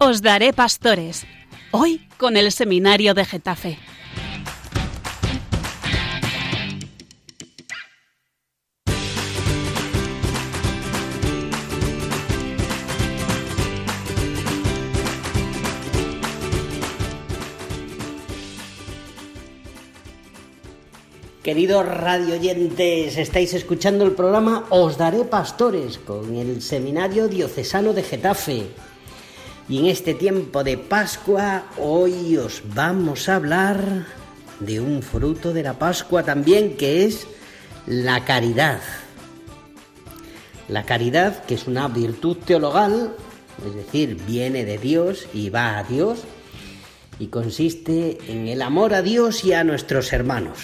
Os daré pastores. Hoy con el seminario de Getafe. Queridos radioyentes, estáis escuchando el programa Os Daré Pastores con el Seminario Diocesano de Getafe. Y en este tiempo de Pascua, hoy os vamos a hablar de un fruto de la Pascua también que es la caridad. La caridad, que es una virtud teologal, es decir, viene de Dios y va a Dios, y consiste en el amor a Dios y a nuestros hermanos.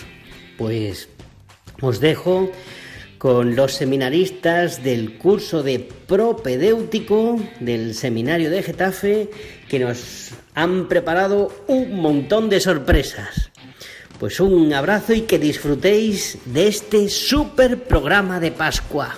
Pues os dejo con los seminaristas del curso de propedéutico del seminario de Getafe que nos han preparado un montón de sorpresas. Pues un abrazo y que disfrutéis de este super programa de Pascua.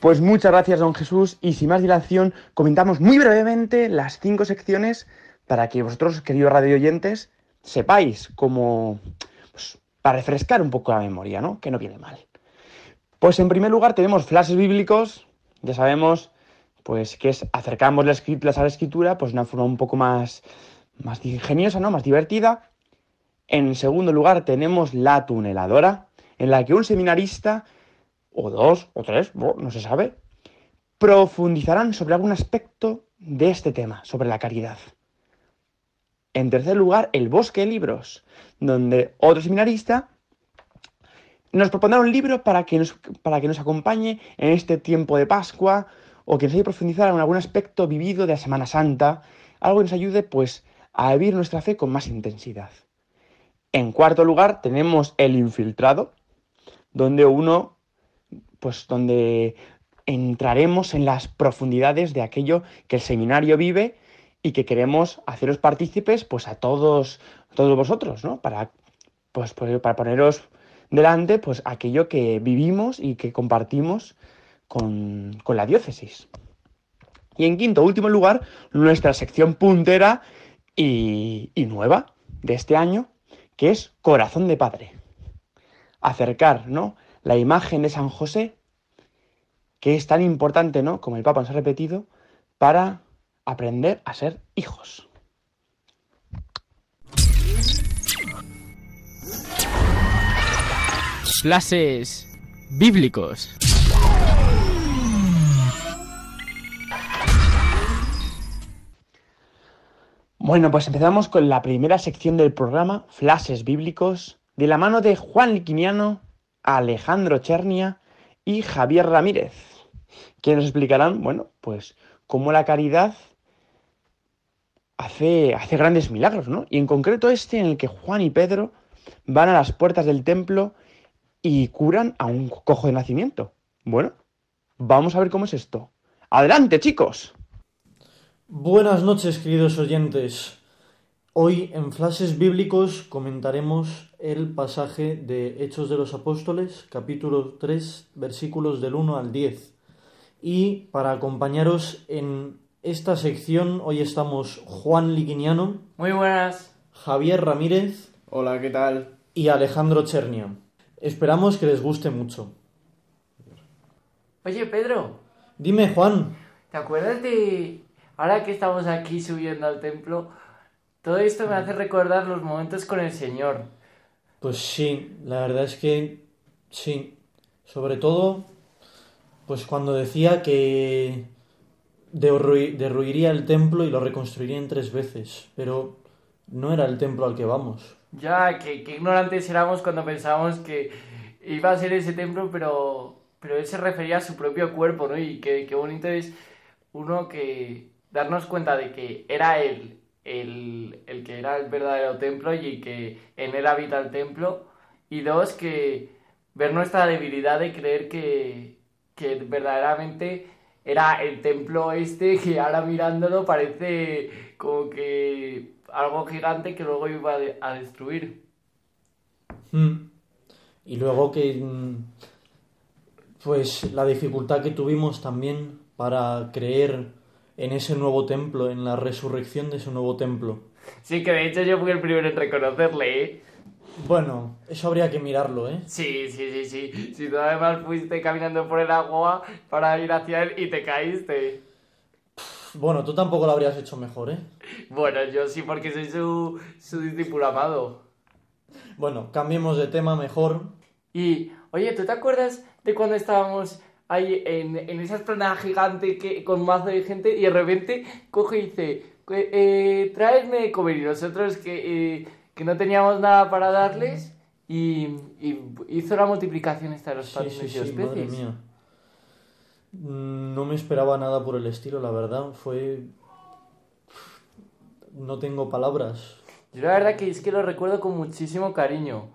Pues muchas gracias, don Jesús. Y sin más dilación, comentamos muy brevemente las cinco secciones para que vosotros, queridos radio oyentes, sepáis cómo. Pues, para refrescar un poco la memoria, ¿no? Que no viene mal. Pues en primer lugar tenemos flashes bíblicos, ya sabemos, pues que es acercamos las a la escritura, pues de una forma un poco más, más ingeniosa, ¿no? Más divertida. En segundo lugar tenemos la tuneladora, en la que un seminarista o dos, o tres, no se sabe, profundizarán sobre algún aspecto de este tema, sobre la caridad. En tercer lugar, el bosque de libros, donde otro seminarista nos propondrá un libro para que nos, para que nos acompañe en este tiempo de Pascua o que nos ayude a profundizar en algún aspecto vivido de la Semana Santa, algo que nos ayude pues a vivir nuestra fe con más intensidad. En cuarto lugar, tenemos el infiltrado, donde uno pues donde entraremos en las profundidades de aquello que el seminario vive y que queremos haceros partícipes pues a todos, todos vosotros, ¿no? Para, pues, para poneros delante pues aquello que vivimos y que compartimos con, la diócesis. Y en quinto, último lugar, nuestra sección puntera y, y nueva de este año, que es Corazón de Padre. Acercar, ¿no? La imagen de San José, que es tan importante, ¿no? Como el Papa nos ha repetido, para aprender a ser hijos. Clases bíblicos. Bueno, pues empezamos con la primera sección del programa, Flashes Bíblicos, de la mano de Juan Liquiniano Alejandro Chernia y Javier Ramírez, que nos explicarán, bueno, pues cómo la caridad hace, hace grandes milagros, ¿no? Y en concreto este en el que Juan y Pedro van a las puertas del templo y curan a un cojo de nacimiento. Bueno, vamos a ver cómo es esto. Adelante, chicos. Buenas noches, queridos oyentes. Hoy en Flashes Bíblicos comentaremos el pasaje de Hechos de los Apóstoles, capítulo 3, versículos del 1 al 10. Y para acompañaros en esta sección, hoy estamos Juan Liguiniano. Muy buenas. Javier Ramírez. Hola, ¿qué tal? Y Alejandro Chernia. Esperamos que les guste mucho. Oye, Pedro. Dime, Juan. ¿Te acuerdas de... Ahora que estamos aquí subiendo al templo todo esto me hace recordar los momentos con el Señor. Pues sí, la verdad es que sí. Sobre todo, pues cuando decía que derruiría el templo y lo reconstruiría en tres veces, pero no era el templo al que vamos. Ya, que, ignorantes éramos cuando pensábamos que iba a ser ese templo, pero, pero él se refería a su propio cuerpo, ¿no? Y qué bonito es uno que darnos cuenta de que era él el, el, que era el verdadero templo y que en él habita el templo. Y dos, que ver nuestra debilidad de creer que, que verdaderamente era el templo este que ahora mirándolo parece como que algo gigante que luego iba a destruir. Mm. Y luego que, mm, pues la dificultad que tuvimos también para creer en ese nuevo templo, en la resurrección de ese nuevo templo. Sí, que de hecho yo fui el primero en reconocerle, ¿eh? Bueno, eso habría que mirarlo, ¿eh? Sí, sí, sí, sí. Si tú además fuiste caminando por el agua para ir hacia él y te caíste. Bueno, tú tampoco lo habrías hecho mejor, ¿eh? Bueno, yo sí, porque soy su, su discípulo amado. Bueno, cambiemos de tema mejor. Y, oye, ¿tú te acuerdas de cuando estábamos ahí en, en esa esplanada gigante que, con mazo de gente y de repente coge y dice, eh, traedme de comer y nosotros que, eh, que no teníamos nada para darles y, y hizo la multiplicación esta de los Sí, panes sí, y sí, madre mía. No me esperaba nada por el estilo, la verdad. Fue... No tengo palabras. Yo la verdad que es que lo recuerdo con muchísimo cariño,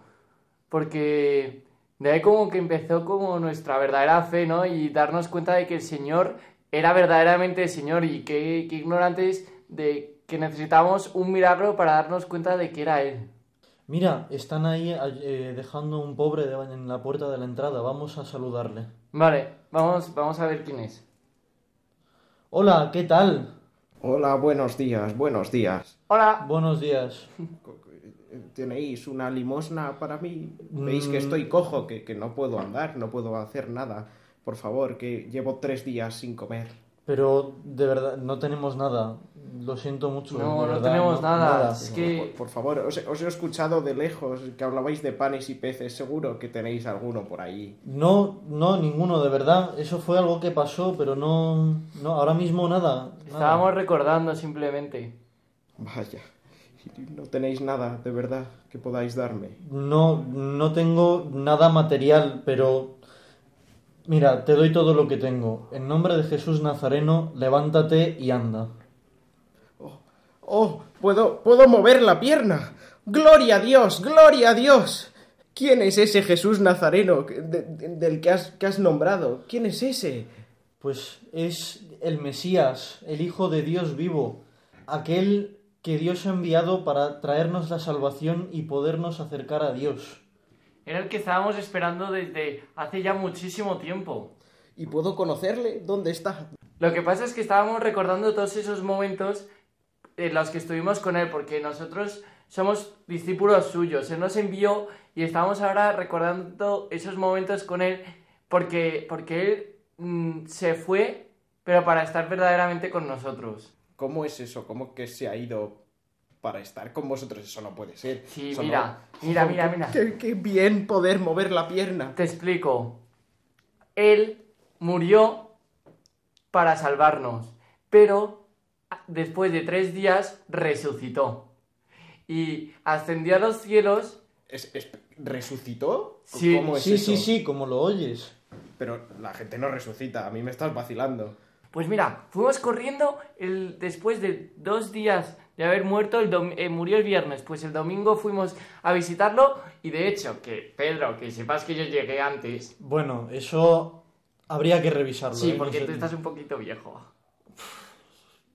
porque de ahí como que empezó como nuestra verdadera fe, ¿no? Y darnos cuenta de que el Señor era verdaderamente el Señor y que, que ignorantes de que necesitábamos un milagro para darnos cuenta de que era Él. Mira, están ahí eh, dejando un pobre de- en la puerta de la entrada. Vamos a saludarle. Vale, vamos, vamos a ver quién es. Hola, ¿qué tal? Hola, buenos días, buenos días. Hola. Buenos días. ¿Tenéis una limosna para mí? ¿Veis que Mm. estoy cojo, que, que no puedo andar, no puedo hacer nada? Por favor, que llevo tres días sin comer. Pero de verdad, no tenemos nada. Lo siento mucho. No, de no verdad, tenemos nada. Es Por- que... Por, por favor, os, he- os he escuchado de lejos que hablabais de panes y peces. Seguro que tenéis alguno por ahí. No, no, ninguno, de verdad. Eso fue algo que pasó, pero no, no, ahora mismo nada. nada. Estábamos recordando simplemente. Vaya, no tenéis nada, de verdad, que podáis darme. No, no tengo nada material, pero mira, te doy todo lo que tengo. En nombre de Jesús Nazareno, levántate y anda. ¡Oh! ¡Puedo, puedo mover la pierna! ¡Gloria a Dios! ¡Gloria a Dios! ¿Quién es ese Jesús Nazareno que- de- de- del que has, que has nombrado? ¿Quién es ese? Pues es el Mesías, el Hijo de Dios vivo, aquel que Dios ha enviado para traernos la salvación y podernos acercar a Dios. Era el que estábamos esperando desde hace ya muchísimo tiempo. ¿Y puedo conocerle? ¿Dónde está? Lo que pasa es que estábamos recordando todos esos momentos en los que estuvimos con él, porque nosotros somos discípulos suyos. Él nos envió y estamos ahora recordando esos momentos con él, porque, porque él mm, se fue, pero para estar verdaderamente con nosotros. ¿Cómo es eso? ¿Cómo que se ha ido para estar con vosotros? Eso no puede ser. Sí, Eso mira, no- mira, Oh, mira, qué- mira. Qué, qué bien poder mover la pierna. Te explico. Él murió para salvarnos, pero después de tres días resucitó. Y ascendió a los cielos. ¿Es, es- resucitó Sí, ¿Cómo es Sí, eso? sí, sí, como lo oyes. Pero la gente no resucita. A mí me estás vacilando. Pues mira, fuimos corriendo el, después de dos días de haber muerto, el dom- eh, murió el viernes, pues el domingo fuimos a visitarlo y de hecho, que Pedro, que sepas que yo llegué antes. Bueno, eso habría que revisarlo. Sí, ¿eh? No porque sé- tú estás un poquito viejo.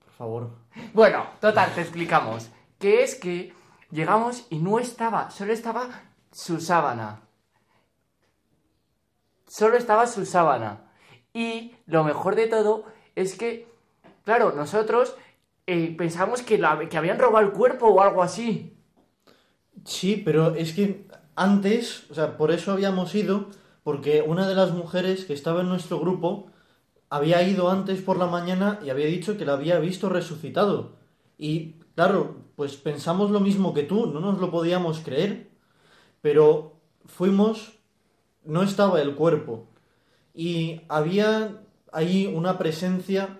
Por favor. Bueno, total, te explicamos. Que es que llegamos y no estaba, solo estaba su sábana. Solo estaba su sábana. Y lo mejor de todo es que, claro, nosotros eh, pensamos que, que habían robado el cuerpo o algo así. Sí, pero es que antes, o sea, por eso habíamos ido, porque una de las mujeres que estaba en nuestro grupo había ido antes por la mañana y había dicho que la había visto resucitado. Y claro, pues pensamos lo mismo que tú, no nos lo podíamos creer, pero fuimos, no estaba el cuerpo. Y había ahí una presencia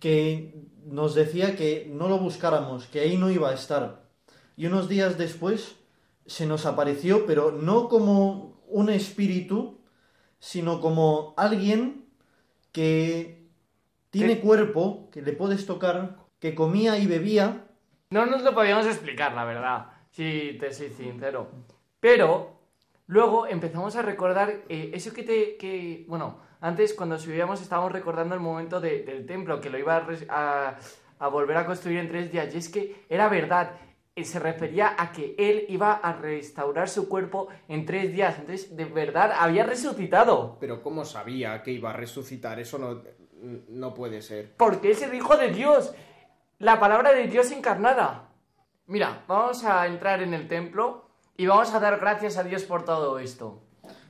que nos decía que no lo buscáramos, que ahí no iba a estar. Y unos días después se nos apareció, pero no como un espíritu, sino como alguien que tiene ¿Qué? cuerpo, que le puedes tocar, que comía y bebía. No nos lo podíamos explicar, la verdad, si te soy sincero. Pero luego empezamos a recordar eh, eso que te... Que, bueno, antes cuando subíamos estábamos recordando el momento de- del templo, que lo iba a, res- a- a volver a construir en tres días. Y es que era verdad. eh, se refería a que él iba a restaurar su cuerpo en tres días. Entonces, de verdad, había resucitado. Pero ¿cómo sabía que iba a resucitar? Eso no, no puede ser. Porque es el Hijo de Dios. La palabra de Dios encarnada. Mira, vamos a entrar en el templo y vamos a dar gracias a Dios por todo esto.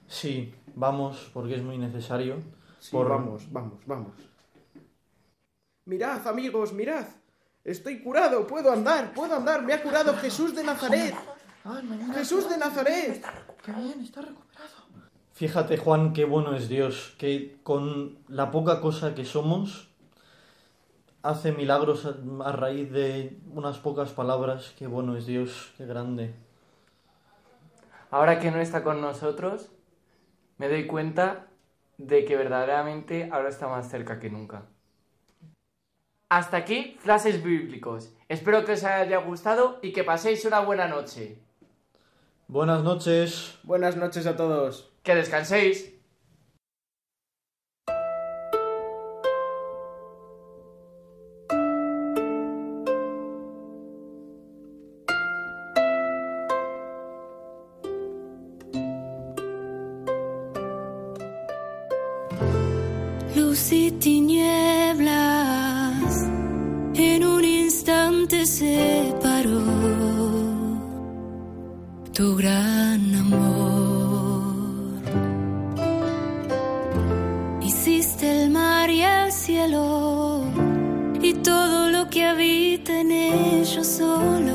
Sí, vamos, porque es muy necesario. Sí, Por- vamos, vamos, vamos. Mirad, amigos, mirad. Estoy curado, puedo andar, puedo andar. Me ha curado Jesús de Nazaret. Jesús de Nazaret. Fíjate, Juan, qué bueno es Dios, que con la poca cosa que somos, hace milagros a, a raíz de unas pocas palabras. Qué bueno es Dios, qué grande. Ahora que no está con nosotros, me doy cuenta de que verdaderamente ahora está más cerca que nunca. Hasta aquí, frases bíblicos. Espero que os haya gustado y que paséis una buena noche. Buenas noches. Buenas noches a todos. Que descanséis. Tu gran amor. Hiciste el mar y el cielo y todo lo que habita en ellos solo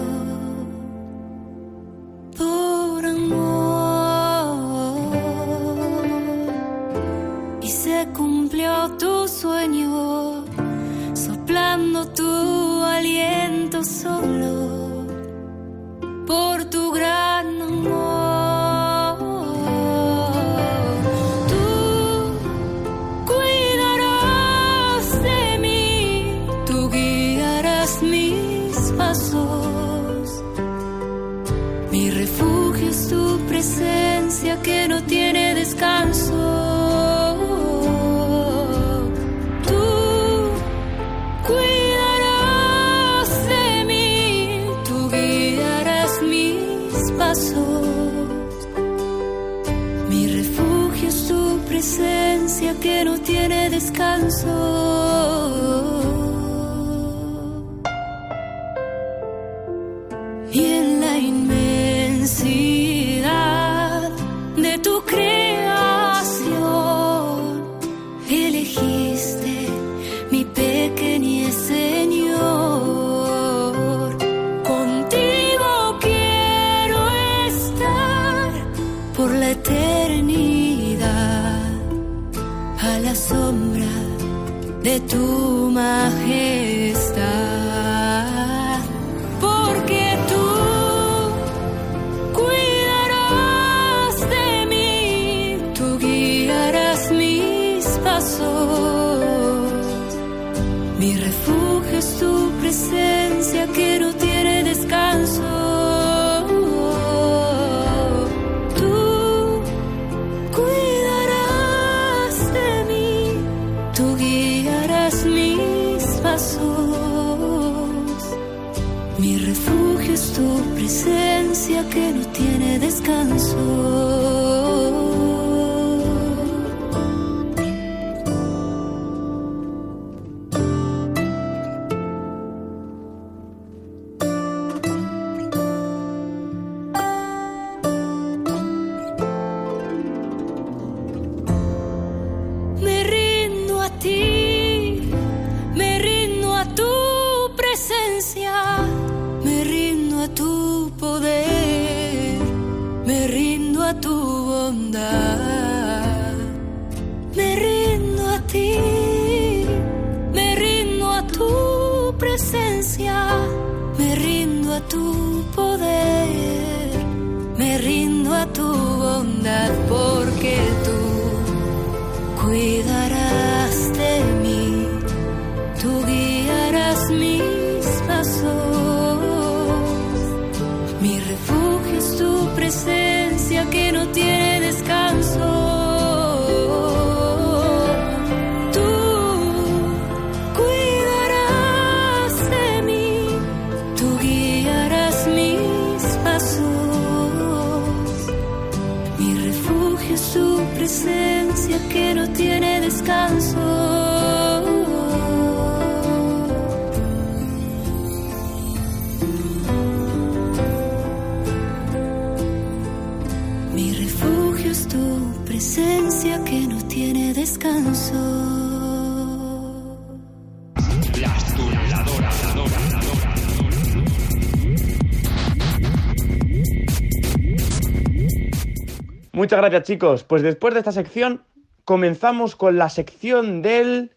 gracias, chicos. Pues después de esta sección, comenzamos con la sección del.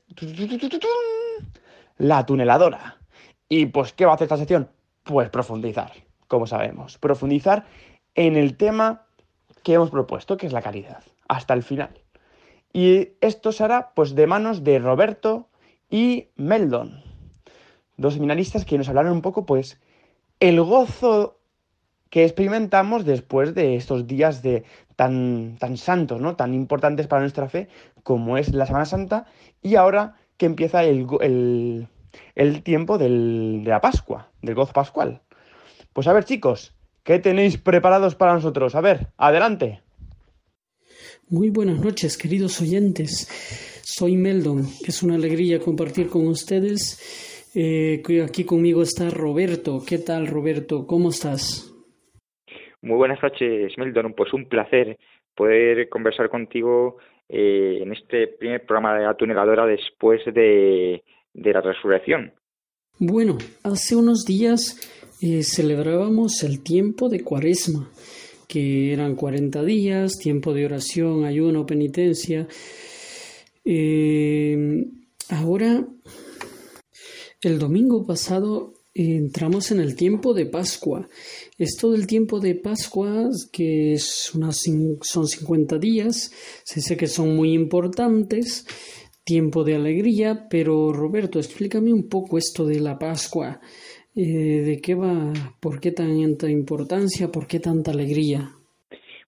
La tuneladora. Y pues, ¿qué va a hacer esta sección? Pues profundizar, como sabemos. Profundizar en el tema que hemos propuesto, que es la caridad, hasta el final. Y esto se hará pues de manos de Roberto y Meldon, dos seminaristas que nos hablaron un poco pues el gozo que experimentamos después de estos días de tan, tan santos, ¿no? tan importantes para nuestra fe, como es la Semana Santa, y ahora que empieza el, el- el tiempo del- de la Pascua, del gozo pascual. Pues a ver, chicos, ¿qué tenéis preparados para nosotros? A ver, adelante. Muy buenas noches, queridos oyentes. Soy Meldon. Es una alegría compartir con ustedes. Eh, aquí conmigo está Roberto. ¿Qué tal, Roberto? ¿Cómo estás? Muy buenas noches, Meldon. Pues un placer poder conversar contigo eh, en este primer programa de la tuneladora después de, la resurrección. Bueno, hace unos días eh, celebrábamos el tiempo de Cuaresma, que eran 40 días, tiempo de oración, ayuno, penitencia. Eh, ahora, el domingo pasado entramos en el tiempo de Pascua. Esto del tiempo de Pascua, que es unas son 50 días, se dice que son muy importantes, tiempo de alegría, pero Roberto, explícame un poco esto de la Pascua. Eh, ¿De qué va? ¿Por qué tanta importancia? ¿Por qué tanta alegría?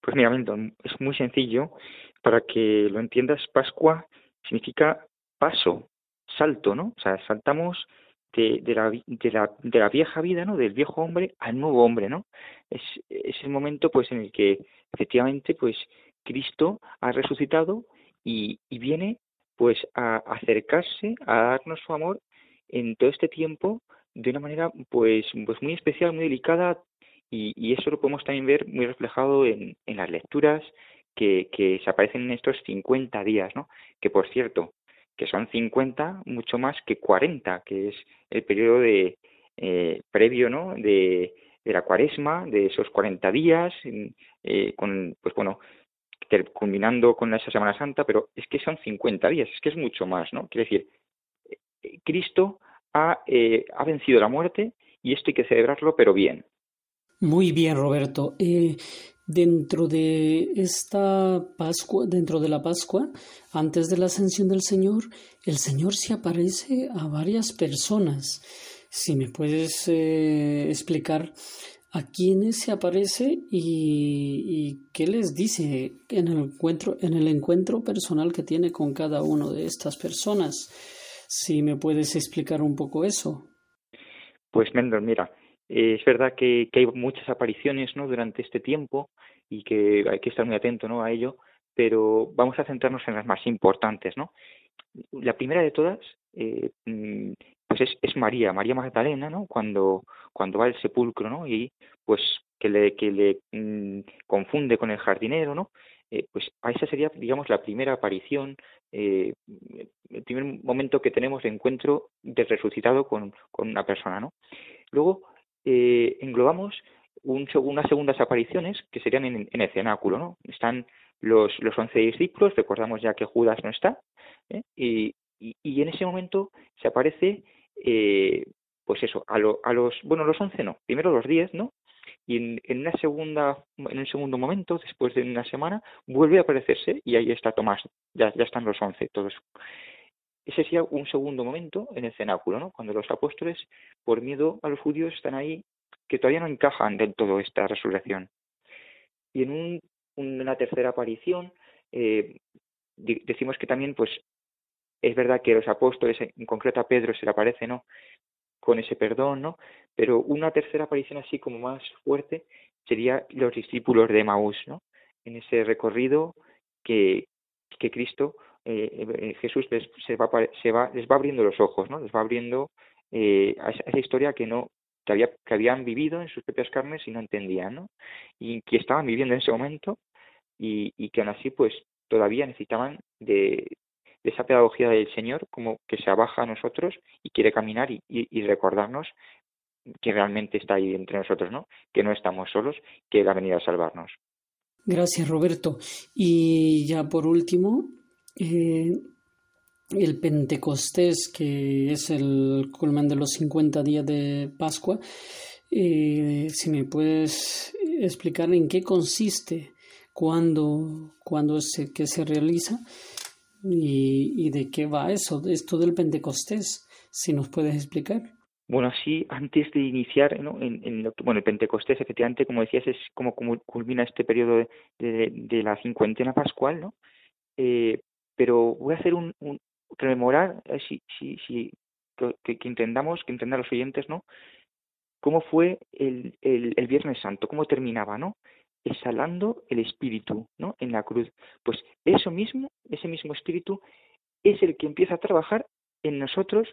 Pues mira, Meldon, es muy sencillo. Para que lo entiendas, Pascua significa paso, salto, ¿no? O sea, saltamos de, la, de, la, de la vieja vida, ¿no? Del viejo hombre al nuevo hombre, ¿no? Es, es el momento, pues, en el que efectivamente, pues, Cristo ha resucitado y, y viene, pues, a acercarse, a darnos su amor en todo este tiempo de una manera, pues, pues muy especial, muy delicada, y, y eso lo podemos también ver muy reflejado en, en las lecturas que, que se aparecen en estos 50 días, ¿no? Que por cierto, que son 50 mucho más que 40, que es el periodo de eh, previo, ¿no? De, de la cuaresma, de esos 40 días, eh, con, pues bueno, culminando con esa Semana Santa, pero es que son 50 días, es que es mucho más, ¿no? Quiere decir, eh, Cristo ha, eh, ha vencido la muerte y esto hay que celebrarlo, pero bien. Muy bien, Roberto. Dentro de esta Pascua, dentro de la Pascua, antes de la ascensión del Señor, el Señor se aparece a varias personas. Si me puedes eh, explicar a quiénes se aparece y, qué les dice en el encuentro, en el encuentro personal que tiene con cada uno de estas personas. Si me puedes explicar un poco eso. Pues Mendel, mira, eh, es verdad que, hay muchas apariciones ¿no? durante este tiempo y que hay que estar muy atento ¿no? a ello, pero vamos a centrarnos en las más importantes. ¿no? La primera de todas eh, mm, pues es, es María, María Magdalena, ¿no? cuando, cuando va al sepulcro ¿no? y pues que le, que le mm, confunde con el jardinero, ¿no? Eh, pues a esa sería, digamos, la primera aparición, eh, el primer momento que tenemos de encuentro del resucitado con, con una persona, ¿no? Luego eh, englobamos un, unas segundas apariciones que serían en, el cenáculo, ¿no? Están los, los once discípulos, recordamos ya que Judas no está, ¿eh? y, y, y en ese momento se aparece, eh, pues eso, a, lo- a los, bueno, los once no, primero los diez, ¿no? Y en, en una segunda, en un segundo momento, después de una semana, vuelve a aparecerse y ahí está Tomás, ya, ya están los once todos. Ese sería un segundo momento en el cenáculo, ¿no? Cuando los apóstoles, por miedo a los judíos, están ahí que todavía no encajan del todo esta resurrección. Y en un, una tercera aparición, eh, decimos que también, pues, es verdad que los apóstoles, en concreto a Pedro, se le aparece, ¿no? Con ese perdón, ¿no? Pero una tercera aparición así como más fuerte sería los discípulos de Maús, ¿no? En ese recorrido que Cristo, eh, eh, Jesús les, se va, se va, les va abriendo los ojos, ¿no? Les va abriendo eh, esa, historia que no que, había, que habían vivido en sus propias carnes y no entendían, ¿no? Y que estaban viviendo en ese momento y, que aún así, pues, todavía necesitaban de, de esa pedagogía del Señor, como que se abaja a nosotros y quiere caminar y, y, recordarnos que realmente está ahí entre nosotros, ¿no? Que no estamos solos, que Él ha venido a salvarnos. Gracias, Roberto. Y ya por último, eh, el Pentecostés, que es el culmen de los 50 días de Pascua. Eh, si me puedes explicar en qué consiste, cuándo, cuándo se, que se realiza y, de qué va eso, esto del Pentecostés, si nos puedes explicar. Bueno, sí, antes de iniciar, ¿no? en, en bueno, el Pentecostés, efectivamente, como decías, es como, culmina este periodo de, de, la cincuentena pascual, ¿no? Eh, pero voy a hacer un, rememorar, eh, si, si, si, que, que, entendamos, que entendan los oyentes, ¿no? Cómo fue el, el, el, Viernes Santo, cómo terminaba, ¿no? Exhalando el Espíritu, ¿no? En la cruz. Pues eso mismo, ese mismo Espíritu, es el que empieza a trabajar en nosotros,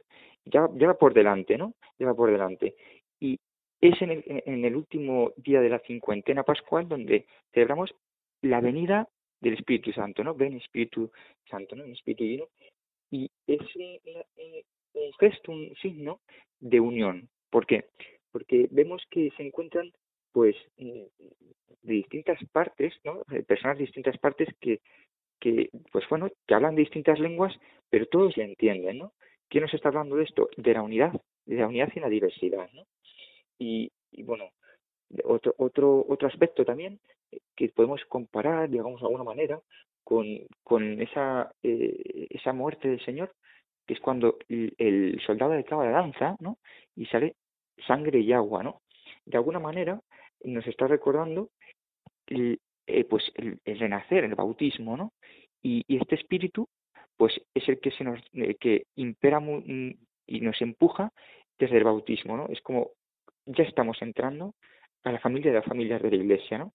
ya, ya por delante, ¿no? Ya va por delante. Y es en el, en el último día de la cincuentena pascual donde celebramos la venida del Espíritu Santo, ¿no? Ven Espíritu Santo, ¿no? Espíritu Divino y es un, gesto, un signo de unión. ¿Por qué? Porque vemos que se encuentran pues de distintas partes, ¿no? personas de distintas partes que, que, pues bueno, que hablan de distintas lenguas, pero todos le entienden, ¿no? ¿Quién nos está hablando de esto? De la unidad, de la unidad y la diversidad, ¿no? Y, y bueno, otro, otro, otro aspecto también eh, que podemos comparar, digamos, de alguna manera, con, con esa, eh, esa muerte del Señor, que es cuando el, soldado acaba la danza, ¿no? Y sale sangre y agua, ¿no? De alguna manera nos está recordando el, eh, pues el, renacer, el bautismo, ¿no? Y, este espíritu, pues es el que se nos, que impera y nos empuja desde el bautismo, ¿no? Es como ya estamos entrando a la familia de las familias de la Iglesia, ¿no?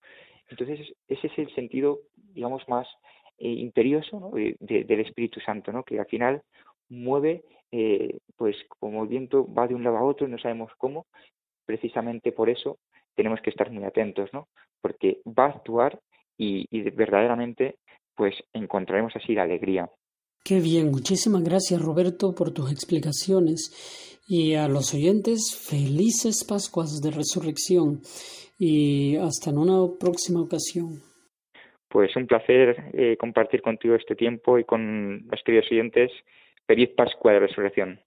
Entonces ese es el sentido, digamos, más eh, imperioso ¿no? del Espíritu Santo, ¿no? que al final mueve, eh, pues como el viento va de un lado a otro no sabemos cómo, precisamente por eso tenemos que estar muy atentos, ¿no? porque va a actuar y, y verdaderamente pues encontraremos así la alegría. Qué bien, muchísimas gracias Roberto por tus explicaciones y a los oyentes felices Pascuas de Resurrección y hasta en una próxima ocasión. Pues un placer eh, compartir contigo este tiempo y con los queridos oyentes. Feliz Pascua de Resurrección.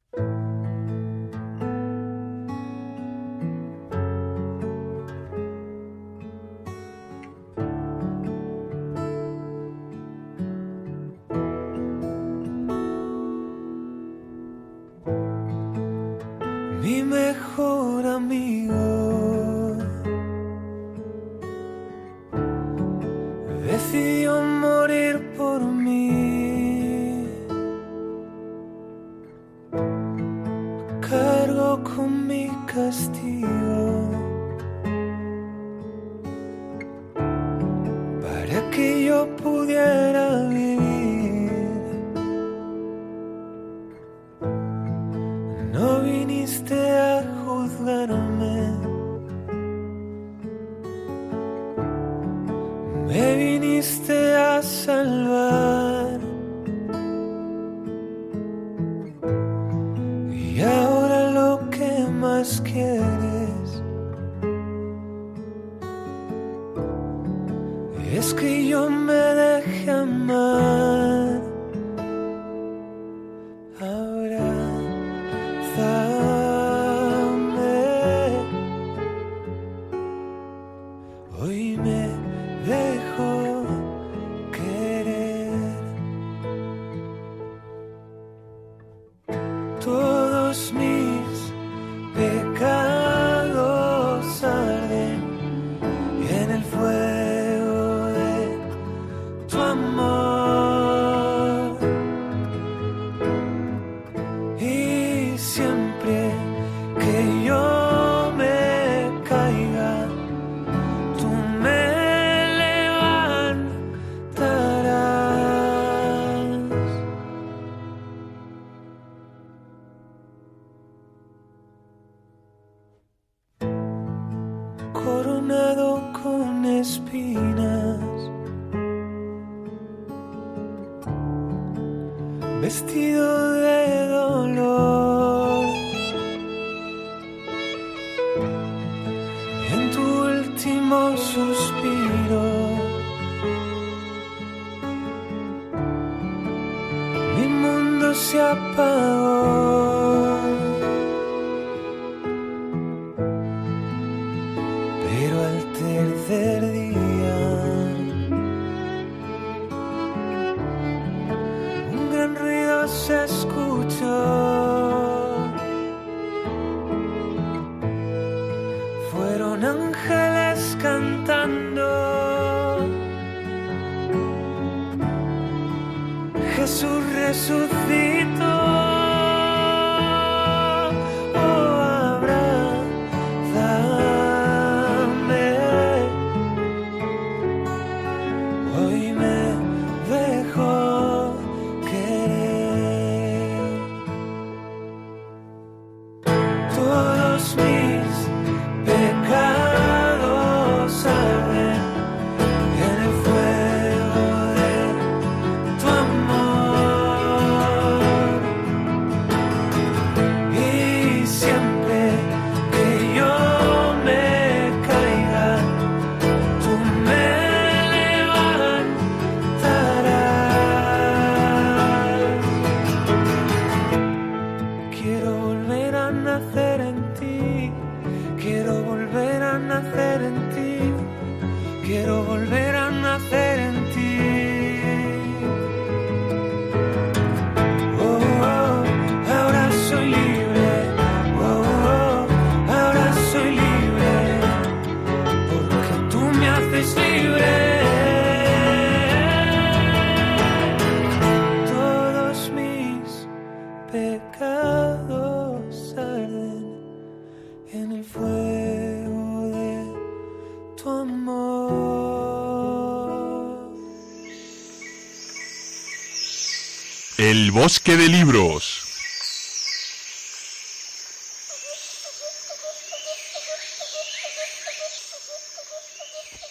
Bosque de libros.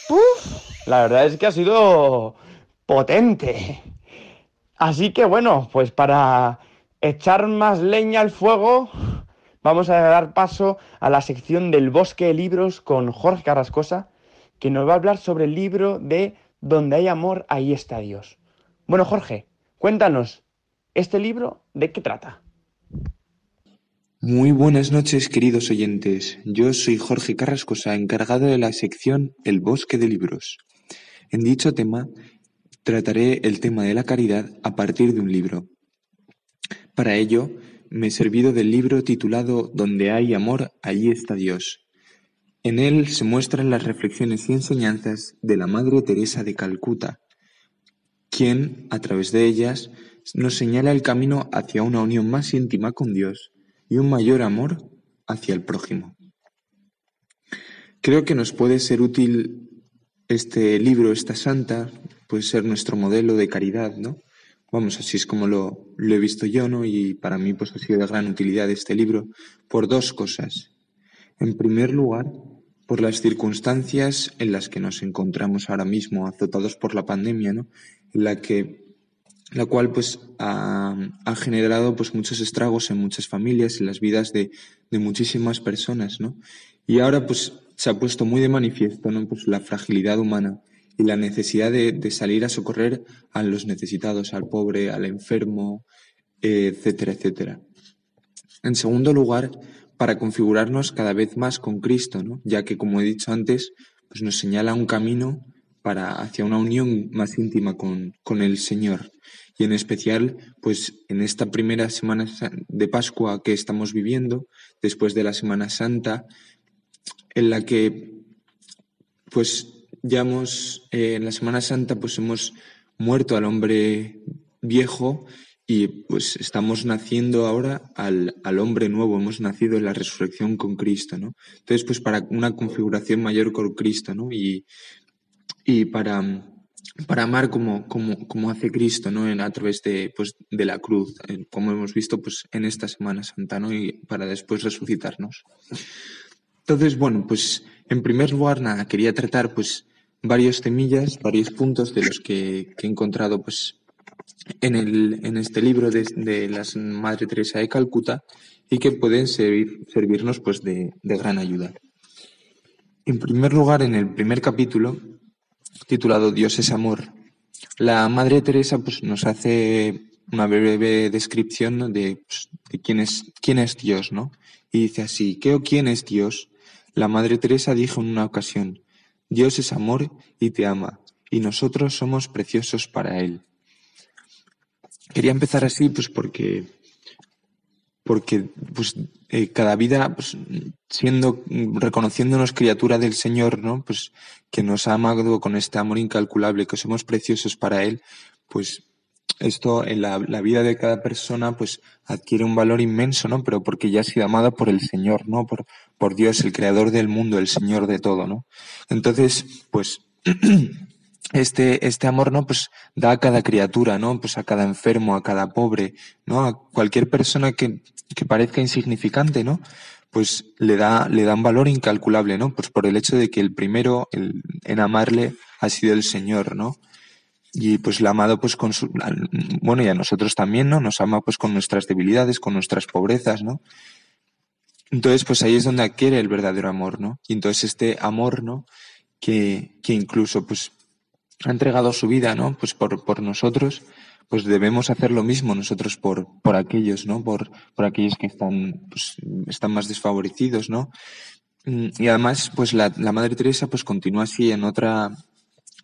Uf, la verdad es que ha sido potente. Así que bueno, pues para echar más leña al fuego, vamos a dar paso a la sección del bosque de libros con Jorge Carrascosa, que nos va a hablar sobre el libro de Donde hay amor, ahí está Dios. Bueno, Jorge, cuéntanos, ¿este libro de qué trata? Muy buenas noches, queridos oyentes. Yo soy Jorge Carrascosa, encargado de la sección El Bosque de Libros. En dicho tema, trataré el tema de la caridad a partir de un libro. Para ello, me he servido del libro titulado Donde hay amor, allí está Dios. En él se muestran las reflexiones y enseñanzas de la Madre Teresa de Calcuta, quien, a través de ellas, nos señala el camino hacia una unión más íntima con Dios y un mayor amor hacia el prójimo. Creo que nos puede ser útil este libro, esta santa, puede ser nuestro modelo de caridad, ¿no? Vamos, así es como lo, he visto yo, ¿no? Y para mí pues ha sido de gran utilidad este libro por dos cosas. En primer lugar, por las circunstancias en las que nos encontramos ahora mismo, azotados por la pandemia, ¿no? En la que la cual pues ha, generado pues muchos estragos en muchas familias, en las vidas de, de, muchísimas personas, ¿no? Y ahora pues se ha puesto muy de manifiesto, ¿no? Pues la fragilidad humana y la necesidad de, de salir a socorrer a los necesitados, al pobre, al enfermo, etcétera, etcétera. En segundo lugar, para configurarnos cada vez más con Cristo, ¿no? Ya que, como he dicho antes, pues nos señala un camino para hacia una unión más íntima con, con el Señor y en especial pues en esta primera semana de Pascua que estamos viviendo después de la Semana Santa en la que pues ya hemos eh, en la Semana Santa pues hemos muerto al hombre viejo y pues estamos naciendo ahora al, al, hombre nuevo, hemos nacido en la resurrección con Cristo, ¿no? Entonces, pues para una configuración mayor con Cristo, ¿no? Y, y para, para amar como, como, como hace Cristo, ¿no? En, a través de, pues, de la cruz, como hemos visto pues, en esta Semana Santa, ¿no? Y para después resucitarnos. Entonces, bueno, pues en primer lugar, quería tratar pues varios temillas, varios puntos de los que, que he encontrado pues en, el, en este libro de, de la Madre Teresa de Calcuta y que pueden servir, servirnos pues de, de gran ayuda. En primer lugar, en el primer capítulo, titulado Dios es amor, la Madre Teresa pues, nos hace una breve descripción de, pues, de quién, es, quién es Dios, ¿no? Y dice así, ¿qué o quién es Dios? La Madre Teresa dijo en una ocasión, Dios es amor y te ama, y nosotros somos preciosos para Él. Quería empezar así, pues porque, porque pues, eh, cada vida, pues, siendo, reconociéndonos criatura del Señor, ¿no? Pues que nos ha amado con este amor incalculable, que somos preciosos para Él, pues esto en la, vida de cada persona pues adquiere un valor inmenso, ¿no? Pero porque ya ha sido amada por el Señor, ¿no? Por, por Dios, el creador del mundo, el Señor de todo, ¿no? Entonces, pues este, este amor, ¿no? Pues da a cada criatura, ¿no? Pues a cada enfermo, a cada pobre, ¿no? A cualquier persona que, que parezca insignificante, ¿no? Pues le da, le da un valor incalculable, ¿no? Pues por el hecho de que el primero el, en amarle ha sido el Señor, ¿no? Y pues le ha amado pues con bueno, y a nosotros también, ¿no? Nos ama pues con nuestras debilidades, con nuestras pobrezas, ¿no? Entonces, pues ahí es donde adquiere el verdadero amor, ¿no? Y entonces este amor, ¿no? Que, que incluso pues ha entregado su vida, ¿no? Pues por, por nosotros, pues debemos hacer lo mismo nosotros por, por aquellos, ¿no? Por, por aquellos que están, pues, más desfavorecidos, ¿no? Y además, pues la, la Madre Teresa pues continúa así en otra,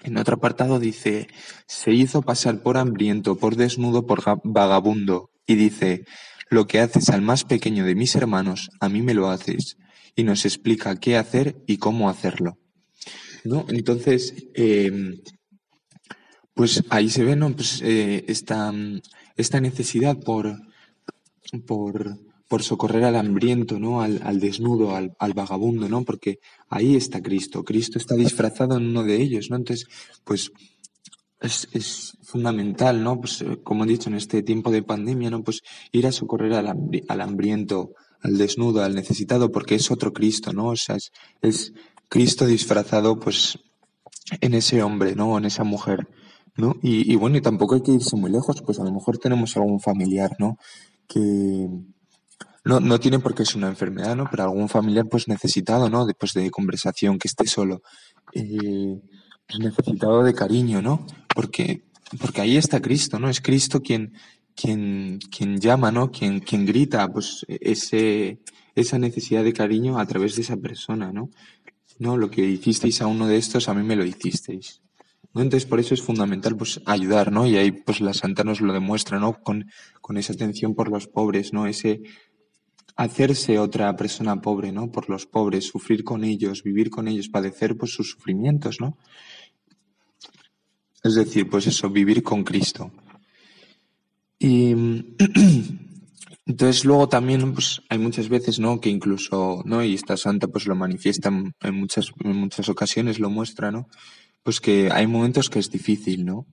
en otro apartado dice, se hizo pasar por hambriento, por desnudo, por vagabundo. Y dice, lo que haces al más pequeño de mis hermanos, a mí me lo haces. Y nos explica qué hacer y cómo hacerlo. ¿No? Entonces, eh, pues ahí se ve ¿no? pues, eh, esta, esta, necesidad por, por, por, socorrer al hambriento, ¿no? al, al desnudo, al, al, vagabundo, ¿no? porque ahí está Cristo. Cristo está disfrazado en uno de ellos. ¿no? Entonces, pues es, es fundamental, ¿no? Pues, como he dicho, en este tiempo de pandemia, ¿no? Pues ir a socorrer al, al hambriento, al desnudo, al necesitado, porque es otro Cristo, ¿no? O sea, es, es Cristo disfrazado, pues, en ese hombre, ¿no? En esa mujer. ¿No? Y, y, bueno, y tampoco hay que irse muy lejos, pues a lo mejor tenemos algún familiar, ¿no? Que no, no tiene por qué ser una enfermedad, ¿no? Pero algún familiar pues necesitado, ¿no? Después de conversación, que esté solo, eh, pues necesitado de cariño, ¿no? Porque, porque ahí está Cristo, ¿no? Es Cristo quien, quien, quien llama, ¿no? Quien, quien grita, pues ese, esa necesidad de cariño a través de esa persona, ¿no? No, lo que hicisteis a uno de estos, a mí me lo hicisteis. Entonces, por eso es fundamental pues, ayudar, ¿no? Y ahí pues la Santa nos lo demuestra, ¿no? Con, con esa atención por los pobres, ¿no? Ese hacerse otra persona pobre, ¿no? Por los pobres, sufrir con ellos, vivir con ellos, padecer pues sus sufrimientos, ¿no? Es decir, pues eso, vivir con Cristo. Y entonces luego también pues hay muchas veces, ¿no? Que incluso, ¿no? Y esta santa pues lo manifiesta en muchas, en muchas ocasiones, lo muestra, ¿no? Pues que hay momentos que es difícil, ¿no?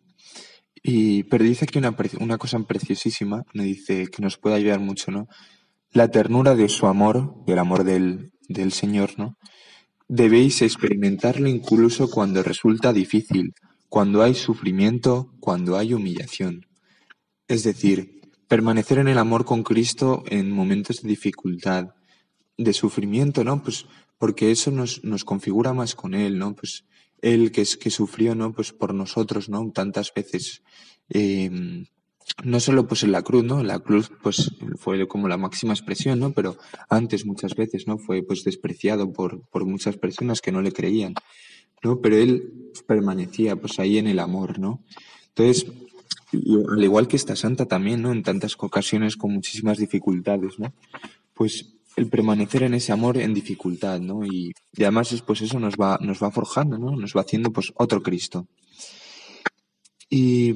Y, pero dice aquí una, una cosa preciosísima, me dice que nos puede ayudar mucho, ¿no? La ternura de su amor, del amor del, del Señor, ¿no? Debéis experimentarlo incluso cuando resulta difícil, cuando hay sufrimiento, cuando hay humillación. Es decir, permanecer en el amor con Cristo en momentos de dificultad, de sufrimiento, ¿no? Pues porque eso nos, nos configura más con Él, ¿no? Pues él que, que sufrió, ¿no? Pues por nosotros, ¿no? Tantas veces. Eh, no solo pues en la cruz, ¿no? La cruz pues fue como la máxima expresión, ¿no? Pero antes muchas veces, ¿no? Fue pues despreciado por, por muchas personas que no le creían, ¿no? Pero él permanecía pues ahí en el amor, ¿no? Entonces, al igual que esta santa también, ¿no? En tantas ocasiones con muchísimas dificultades, ¿no? Pues el permanecer en ese amor en dificultad, ¿no? Y, y, además pues eso nos va, nos va forjando, ¿no? Nos va haciendo pues otro Cristo. Y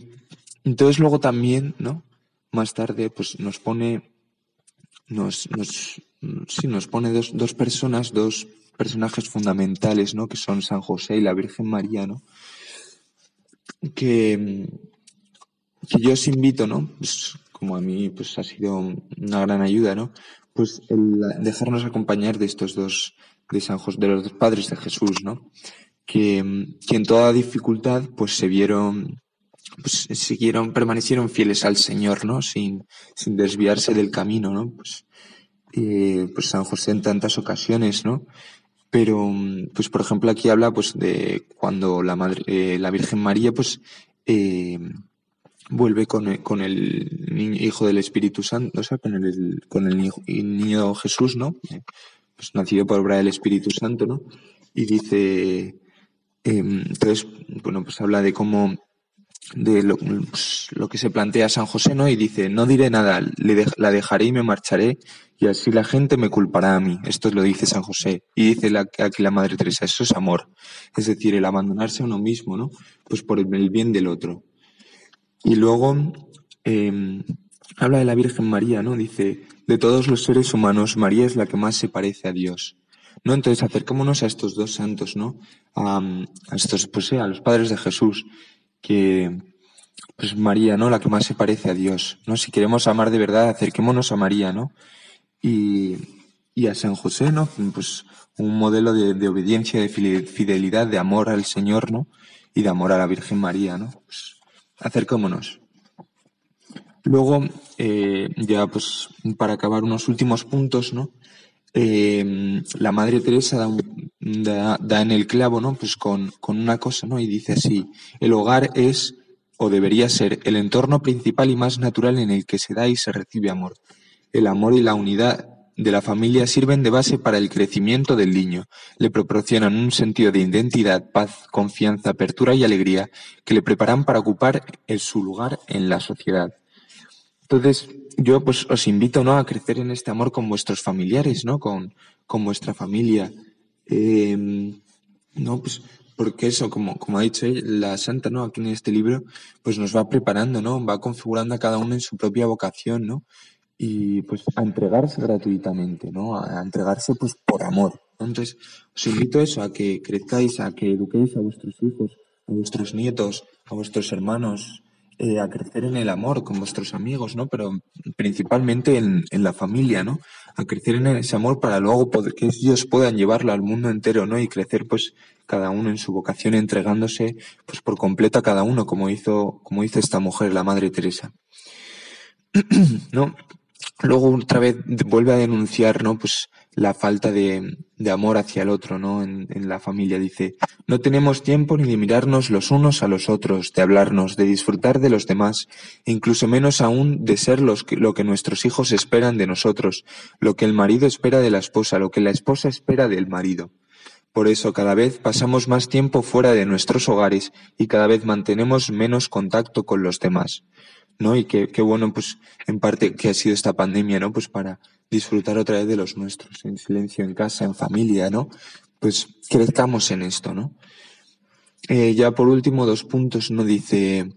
entonces luego también, ¿no? Más tarde pues nos pone, nos, nos, sí, nos pone dos, dos personas, dos personajes fundamentales, ¿no? Que son San José y la Virgen María, ¿no? Que, que yo os invito, ¿no? Pues, como a mí pues ha sido una gran ayuda, ¿no? Pues el dejarnos acompañar de estos dos, de San de los dos padres de Jesús, ¿no? Que, que en toda dificultad, pues se vieron, pues siguieron, permanecieron fieles al Señor, ¿no? Sin, sin desviarse del camino, ¿no? Pues, eh, pues San José en tantas ocasiones, ¿no? Pero, pues por ejemplo aquí habla pues de cuando la madre, eh, la Virgen María, pues eh, vuelve con, el- con el niño, hijo del Espíritu Santo, o sea, con el, con el niño, Jesús, ¿no? Eh, Pues nacido por obra del Espíritu Santo, ¿no? Y dice, em, entonces, bueno, pues habla de cómo, de lo, pues, lo que se plantea San José, ¿no? Y dice, no diré nada, le la dejaré y me marcharé, y así la gente me culpará a mí. Esto lo dice San José. Y dice la, aquí la Madre Teresa, eso es amor. Es decir, el abandonarse a uno mismo, ¿no? Pues por el bien del otro. Y luego eh, habla de la Virgen María, ¿no? Dice, de todos los seres humanos, María es la que más se parece a Dios. ¿No? Entonces acercémonos a estos dos santos, ¿no? A, estos, pues sí, a los padres de Jesús, que pues María, ¿no? La que más se parece a Dios, ¿no? Si queremos amar de verdad, acerquémonos a María, ¿no? Y, y a San José, ¿no? Pues un modelo de, de obediencia, de fide- fidelidad, de amor al Señor, ¿no? Y de amor a la Virgen María, ¿no? Pues acercémonos. Luego, eh, ya pues para acabar unos últimos puntos, ¿no? Eh, la Madre Teresa da, da- da en el clavo, ¿no? Pues con, con una cosa, ¿no? Y dice así, el hogar es, o debería ser, el entorno principal y más natural en el que se da y se recibe amor. El amor y la unidad de la familia sirven de base para el crecimiento del niño. Le proporcionan un sentido de identidad, paz, confianza, apertura y alegría que le preparan para ocupar su lugar en la sociedad. Entonces, yo pues os invito, ¿no? A crecer en este amor con vuestros familiares, ¿no? Con, con vuestra familia. Eh, no, pues, porque eso, como, como ha dicho la santa, ¿no? Aquí en este libro, pues nos va preparando, ¿no? Va configurando a cada uno en su propia vocación, ¿no? Y pues a entregarse gratuitamente, ¿no? A entregarse pues por amor. Entonces, os invito a eso, a que crezcáis, a que eduquéis a vuestros hijos, a vuestros nietos, a vuestros hermanos, eh, a crecer en el amor con vuestros amigos, ¿no? Pero principalmente en, en la familia, ¿no? A crecer en ese amor para luego poder, que ellos puedan llevarlo al mundo entero, ¿no? Y crecer, pues, cada uno en su vocación, entregándose, pues, por completo a cada uno, como hizo, como hizo esta mujer, la Madre Teresa. ¿No? Luego otra vez vuelve a denunciar, ¿no? Pues la falta de, de amor hacia el otro, ¿no? En, la familia dice, no tenemos tiempo ni de mirarnos los unos a los otros, de hablarnos, de disfrutar de los demás, incluso menos aún de ser los que, lo que nuestros hijos esperan de nosotros, lo que el marido espera de la esposa, lo que la esposa espera del marido. Por eso cada vez pasamos más tiempo fuera de nuestros hogares y cada vez mantenemos menos contacto con los demás. ¿No? Y qué, qué bueno, pues, en parte que ha sido esta pandemia, ¿no? Pues para disfrutar otra vez de los nuestros, en silencio, en casa, en familia, ¿no? Pues crezcamos en esto, ¿no? Eh, ya por último, dos puntos, ¿no? Dice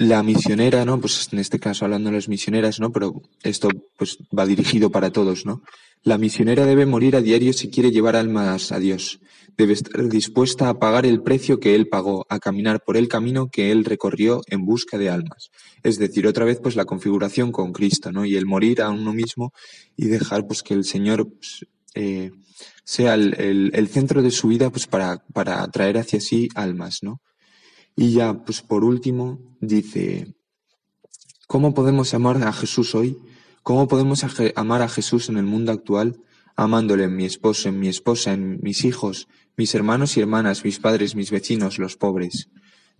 la misionera, ¿no? Pues en este caso hablando de las misioneras, ¿no? Pero esto, pues, va dirigido para todos, ¿no? La misionera debe morir a diario si quiere llevar almas a Dios. Debe estar dispuesta a pagar el precio que Él pagó, a caminar por el camino que Él recorrió en busca de almas. Es decir, otra vez, pues la configuración con Cristo, ¿no? Y el morir a uno mismo y dejar, pues, que el Señor pues, eh, sea el, el- el centro de su vida, pues, para, para atraer hacia sí almas, ¿no? Y ya, pues, por último, dice, ¿cómo podemos amar a Jesús hoy? ¿Cómo podemos amar a Jesús en el mundo actual? Amándole en mi esposo, en mi esposa, en mis hijos, mis hermanos y hermanas, mis padres, mis vecinos, los pobres.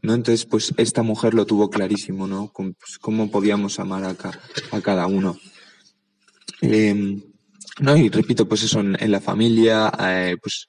¿No? Entonces, pues esta mujer lo tuvo clarísimo, ¿no? Pues, cómo podíamos amar a, a cada uno. Eh, no, y repito, pues eso, en, en la familia, eh, pues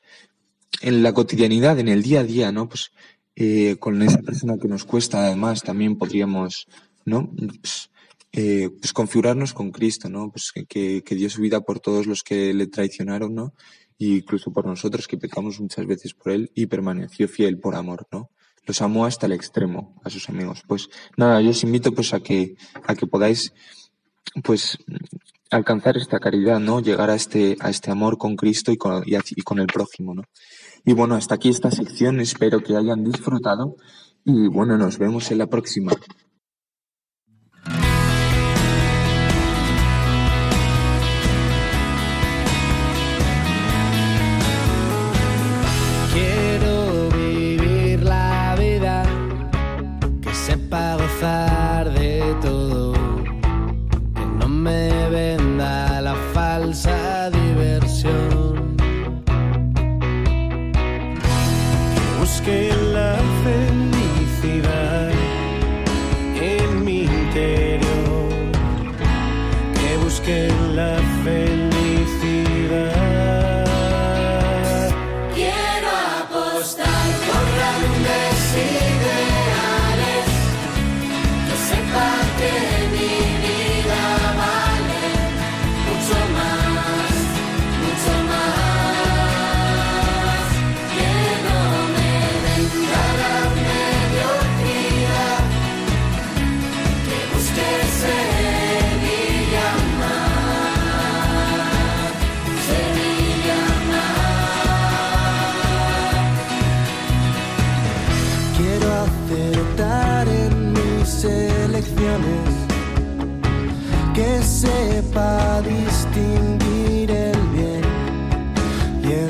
en la cotidianidad, en el día a día, ¿no? Pues eh, con esa persona que nos cuesta, además, también podríamos, ¿no? Pues, eh, pues configurarnos con Cristo, ¿no? Pues que- que, dio su vida por todos los que le traicionaron, ¿no? Y incluso por nosotros que pecamos muchas veces por él y permaneció fiel por amor, ¿no? Los amó hasta el extremo a sus amigos. Pues nada, yo os invito pues a que, a que podáis pues alcanzar esta caridad, ¿no? Llegar a este, a este amor con Cristo y con, y, y con el prójimo, ¿no? Y bueno, hasta aquí esta sección, espero que hayan disfrutado y bueno, nos vemos en la próxima.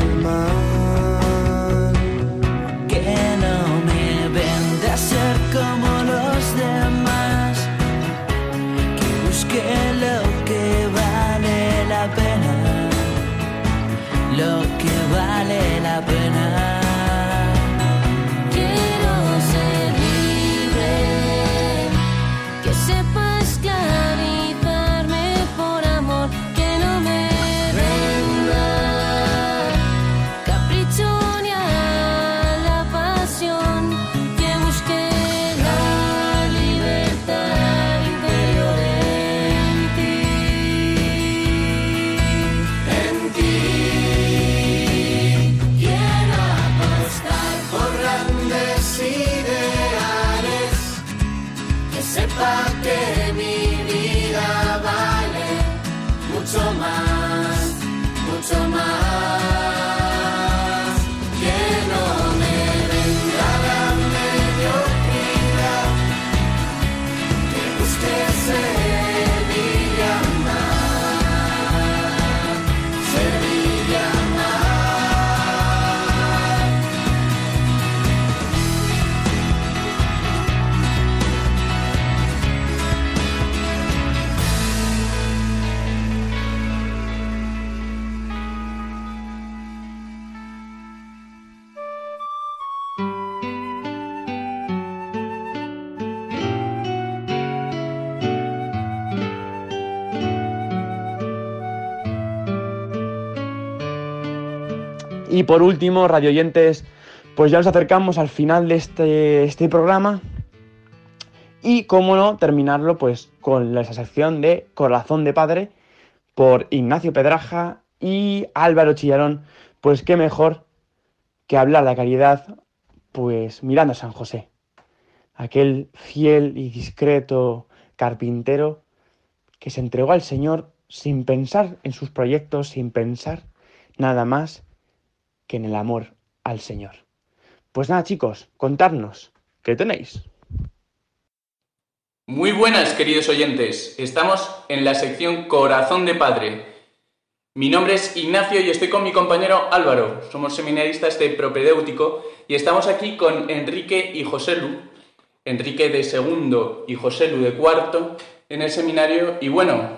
Y Y por último, radio oyentes, pues ya nos acercamos al final de este, este programa. Y cómo no, terminarlo pues con la sección de Corazón de Padre por Ignacio Pedraja y Álvaro Chillarón. Pues qué mejor que hablar de caridad, pues mirando a San José, aquel fiel y discreto carpintero que se entregó al Señor sin pensar en sus proyectos, sin pensar nada más que en el amor al Señor. Pues nada, chicos, contadnos, ¿qué tenéis? Muy buenas, queridos oyentes. Estamos en la sección Corazón de Padre. Mi nombre es Ignacio y estoy con mi compañero Álvaro. Somos seminaristas de propedéutico y estamos aquí con Enrique y José Lu. Enrique de segundo y José Lu de cuarto en el seminario. Y bueno,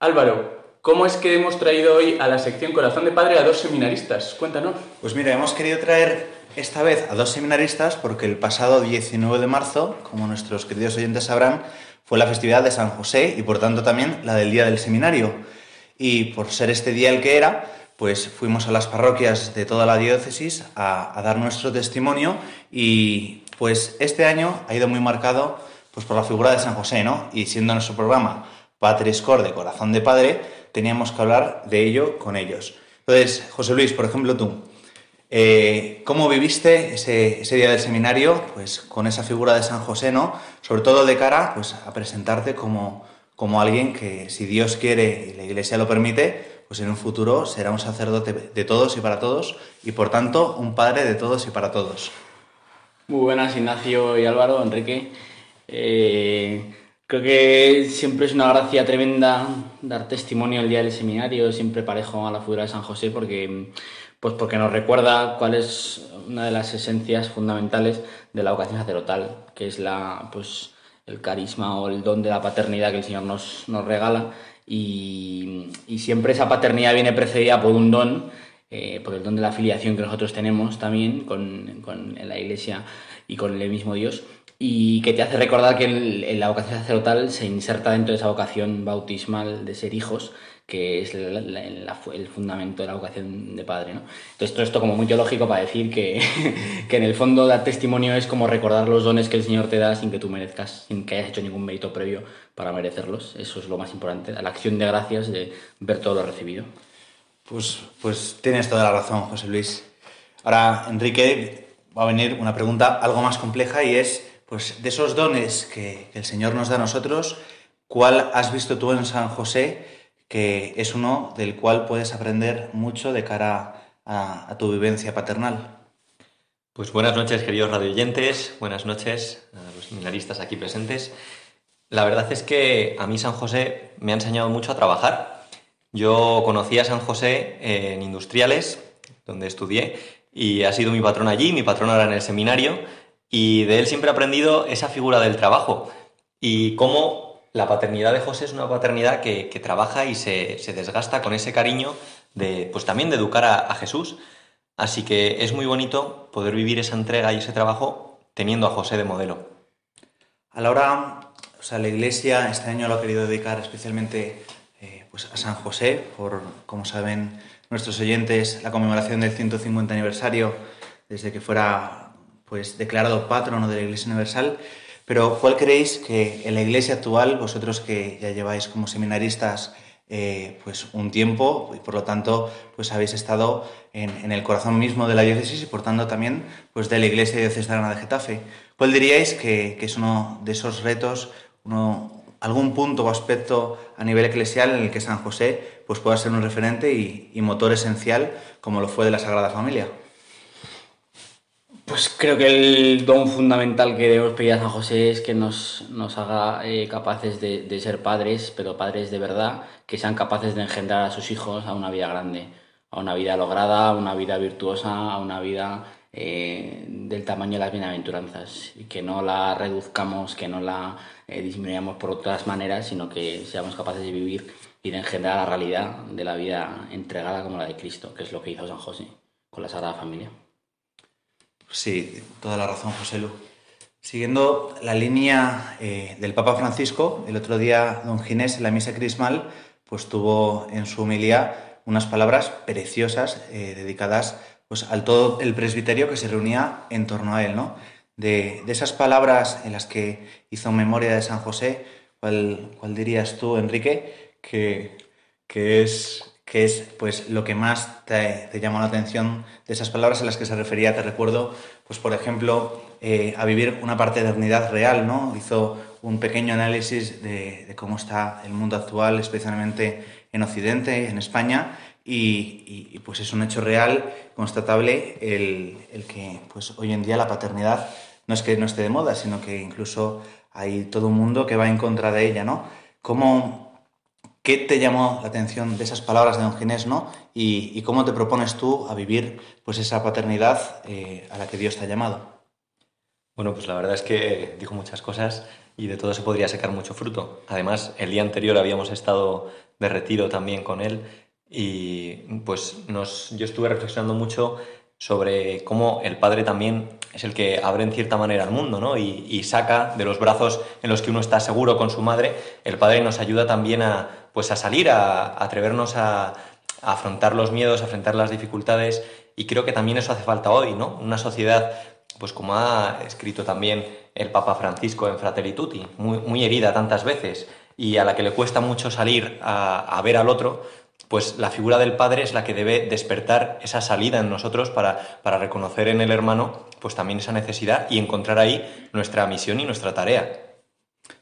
Álvaro, ¿cómo es que hemos traído hoy a la sección Corazón de Padre a dos seminaristas? Cuéntanos. Pues mira, hemos querido traer esta vez a dos seminaristas porque el pasado 19 de marzo, como nuestros queridos oyentes sabrán, fue la festividad de San José y por tanto también la del Día del Seminario. Y por ser este día el que era, pues fuimos a las parroquias de toda la diócesis a, a dar nuestro testimonio y pues este año ha ido muy marcado pues por la figura de San José, ¿no? Y siendo nuestro programa Patris Cor de Corazón de Padre, teníamos que hablar de ello con ellos. Entonces, José Luis, por ejemplo, tú, eh, ¿cómo viviste ese, ese, día del seminario? Pues con esa figura de San José, ¿no? Sobre todo de cara pues, a presentarte como, como alguien que, si Dios quiere y la Iglesia lo permite, pues en un futuro será un sacerdote de todos y para todos y por tanto un padre de todos y para todos. Muy buenas, Ignacio y Álvaro, Enrique. Eh, creo que siempre es una gracia tremenda dar testimonio el día del seminario, siempre parejo a la figura de San José, porque, pues porque nos recuerda cuál es una de las esencias fundamentales de la vocación sacerdotal, que es la, pues, el carisma o el don de la paternidad que el Señor nos, nos regala. Y, y siempre esa paternidad viene precedida por un don, eh, por el don de la filiación que nosotros tenemos también con, con la Iglesia y con el mismo Dios. Y que te hace recordar que la vocación sacerdotal se inserta dentro de esa vocación bautismal de ser hijos, que es el fundamento de la vocación de padre. ¿no? Entonces, todo esto como muy teológico para decir que, que en el fondo dar testimonio es como recordar los dones que el Señor te da sin que tú merezcas, sin que hayas hecho ningún mérito previo para merecerlos. Eso es lo más importante, la acción de gracias de ver todo lo recibido. Pues, pues tienes toda la razón, José Luis. Ahora, Enrique, va a venir una pregunta algo más compleja y es, pues, de esos dones que, el Señor nos da a nosotros, ¿cuál has visto tú en San José que es uno del cual puedes aprender mucho de cara a, a tu vivencia paternal? Pues buenas noches, queridos radioyentes, buenas noches a los seminaristas aquí presentes. La verdad es que a mí San José me ha enseñado mucho a trabajar. Yo conocí a San José en Industriales, donde estudié, y ha sido mi patrón allí, mi patrón ahora en el seminario, y de él siempre he aprendido esa figura del trabajo y cómo la paternidad de José es una paternidad que, que trabaja y se, se desgasta con ese cariño de, pues también de educar a- a Jesús. Así que es muy bonito poder vivir esa entrega y ese trabajo teniendo a José de modelo. A la hora, o sea, la Iglesia este año lo ha querido dedicar especialmente eh, pues a San José, por, como saben nuestros oyentes, la conmemoración del 150 aniversario desde que fuera pues declarado patrono de la Iglesia Universal. Pero ¿cuál creéis que en la Iglesia actual, vosotros que ya lleváis como seminaristas eh, pues un tiempo y por lo tanto pues habéis estado en, el corazón mismo de la diócesis y por tanto también pues de la Iglesia Diocesana de Getafe. ¿Cuál diríais que, que es uno de esos retos, uno, algún punto o aspecto a nivel eclesial en el que San José pues pueda ser un referente y motor esencial como lo fue de la Sagrada Familia? Pues creo que el don fundamental que debemos pedir a San José es que nos, nos haga eh, capaces de, de ser padres, pero padres de verdad, que sean capaces de engendrar a sus hijos a una vida grande, a una vida lograda, a una vida virtuosa, a una vida eh, del tamaño de las bienaventuranzas, y que no la reduzcamos, que no la eh, disminuyamos por otras maneras, sino que seamos capaces de vivir y de engendrar la realidad de la vida entregada como la de Cristo, que es lo que hizo San José con la Sagrada Familia. Sí, toda la razón, José Lu. Siguiendo la línea eh, del Papa Francisco, el otro día don Ginés en la misa crismal pues tuvo en su homilía unas palabras preciosas eh, dedicadas pues, al todo el presbiterio que se reunía en torno a él, ¿no? De, esas palabras en las que hizo memoria de San José, ¿cuál, cuál dirías tú, Enrique, que, que es que es pues lo que más te, te llamó la atención de esas palabras en las que se refería, te recuerdo, pues por ejemplo, eh, a vivir una paternidad real, ¿no? Hizo un pequeño análisis de, cómo está el mundo actual, especialmente en Occidente, en España, y, y- y, pues es un hecho real, constatable, el, el que pues hoy en día la paternidad no es que no esté de moda, sino que incluso hay todo un mundo que va en contra de ella, ¿no? ¿Cómo, ¿Qué te llamó la atención de esas palabras de don Ginés, ¿no? Y, cómo te propones tú a vivir pues esa paternidad eh, a la que Dios te ha llamado. Bueno, pues la verdad es que dijo muchas cosas y de todo se podría sacar mucho fruto. Además, el día anterior habíamos estado de retiro también con él y pues yo estuve reflexionando mucho sobre cómo el padre también es el que abre en cierta manera al mundo, ¿no? Y saca de los brazos en los que uno está seguro con su madre, el padre nos ayuda también a, pues a salir, a, atrevernos a, afrontar los miedos, a afrontar las dificultades y creo que también eso hace falta hoy, ¿no? Una sociedad pues como ha escrito también el Papa Francisco en Fratelli Tutti, muy, muy herida tantas veces y a la que le cuesta mucho salir a, a ver al otro, pues la figura del padre es la que debe despertar esa salida en nosotros para, para reconocer en el hermano pues también esa necesidad y encontrar ahí nuestra misión y nuestra tarea.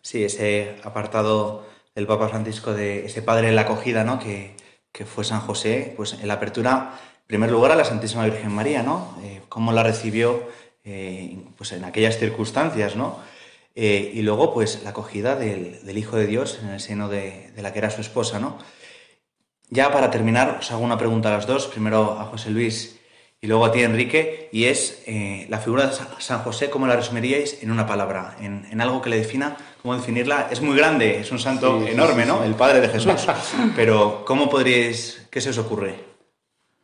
Sí, ese apartado del Papa Francisco de ese padre en la acogida, ¿no? Que, que fue San José, pues en la apertura, en primer lugar, a la Santísima Virgen María, ¿no? Eh, cómo la recibió eh, pues en aquellas circunstancias, ¿no? Eh, y luego, pues, la acogida del, del Hijo de Dios en el seno de, de la que era su esposa, ¿no? Ya para terminar, os hago una pregunta a las dos, primero a José Luis y luego a ti, Enrique, y es eh, la figura de San José, ¿cómo la resumiríais en una palabra? En, en algo que le defina, ¿cómo definirla? Es muy grande, es un santo Sí, sí, enorme, sí, ¿no? sí. El Padre de Jesús. Pero, ¿cómo podríais, qué se os ocurre?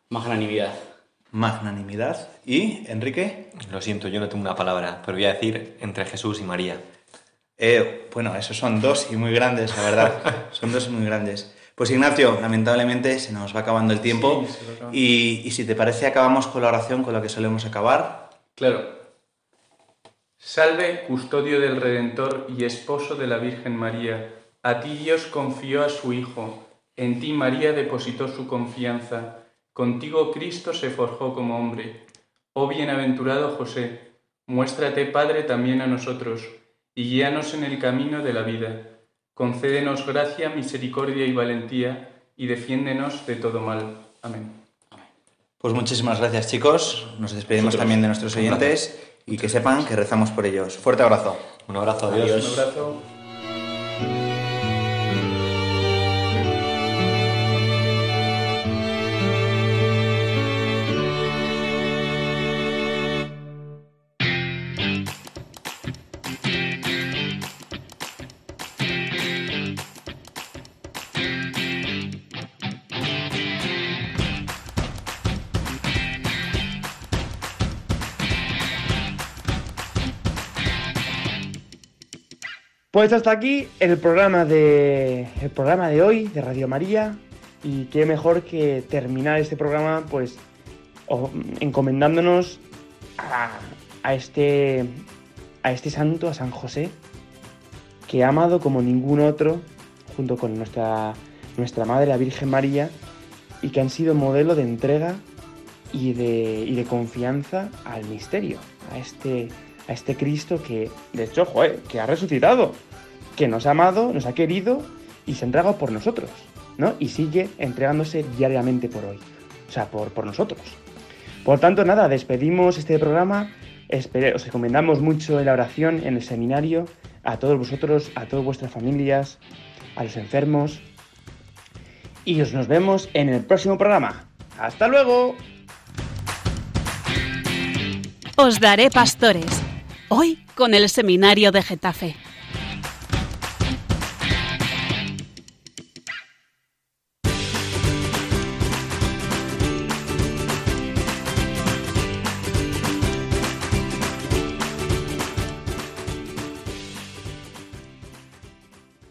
Magnanimidad. magnanimidad y, Enrique. Lo siento, yo no tengo una palabra, pero voy a decir entre Jesús y María. Eh, bueno, esos son dos y muy grandes, la verdad. son dos y muy grandes. Pues Ignacio, lamentablemente se nos va acabando el tiempo Sí, acabando. y, y si te parece acabamos con la oración con la que solemos acabar. Claro. Salve, custodio del Redentor y esposo de la Virgen María. A ti Dios confió a su Hijo. En ti María depositó su confianza. Contigo Cristo se forjó como hombre. Oh bienaventurado José, muéstrate Padre también a nosotros y guíanos en el camino de la vida. Concédenos gracia, misericordia y valentía y defiéndenos de todo mal. Amén. Pues muchísimas gracias chicos, nos despedimos Nosotros. también de nuestros oyentes y que sepan que rezamos por ellos. Fuerte abrazo. Un abrazo, Un abrazo. Pues hasta aquí el programa de el programa de hoy de Radio María. Y qué mejor que terminar este programa pues encomendándonos a, a este a este santo a San José que ha amado como ningún otro junto con nuestra nuestra madre la Virgen María y que han sido modelo de entrega y de, y de confianza al misterio, a este, a este Cristo que, de hecho, que ha resucitado, que nos ha amado, nos ha querido y se ha entregado por nosotros, ¿no? Y sigue entregándose diariamente por hoy, o sea, por, por nosotros. Por tanto, nada, despedimos este programa, os recomendamos mucho la oración, en el seminario, a todos vosotros, a todas vuestras familias, a los enfermos, y os nos vemos en el próximo programa. ¡Hasta luego! Os daré pastores. Hoy con el seminario de Getafe.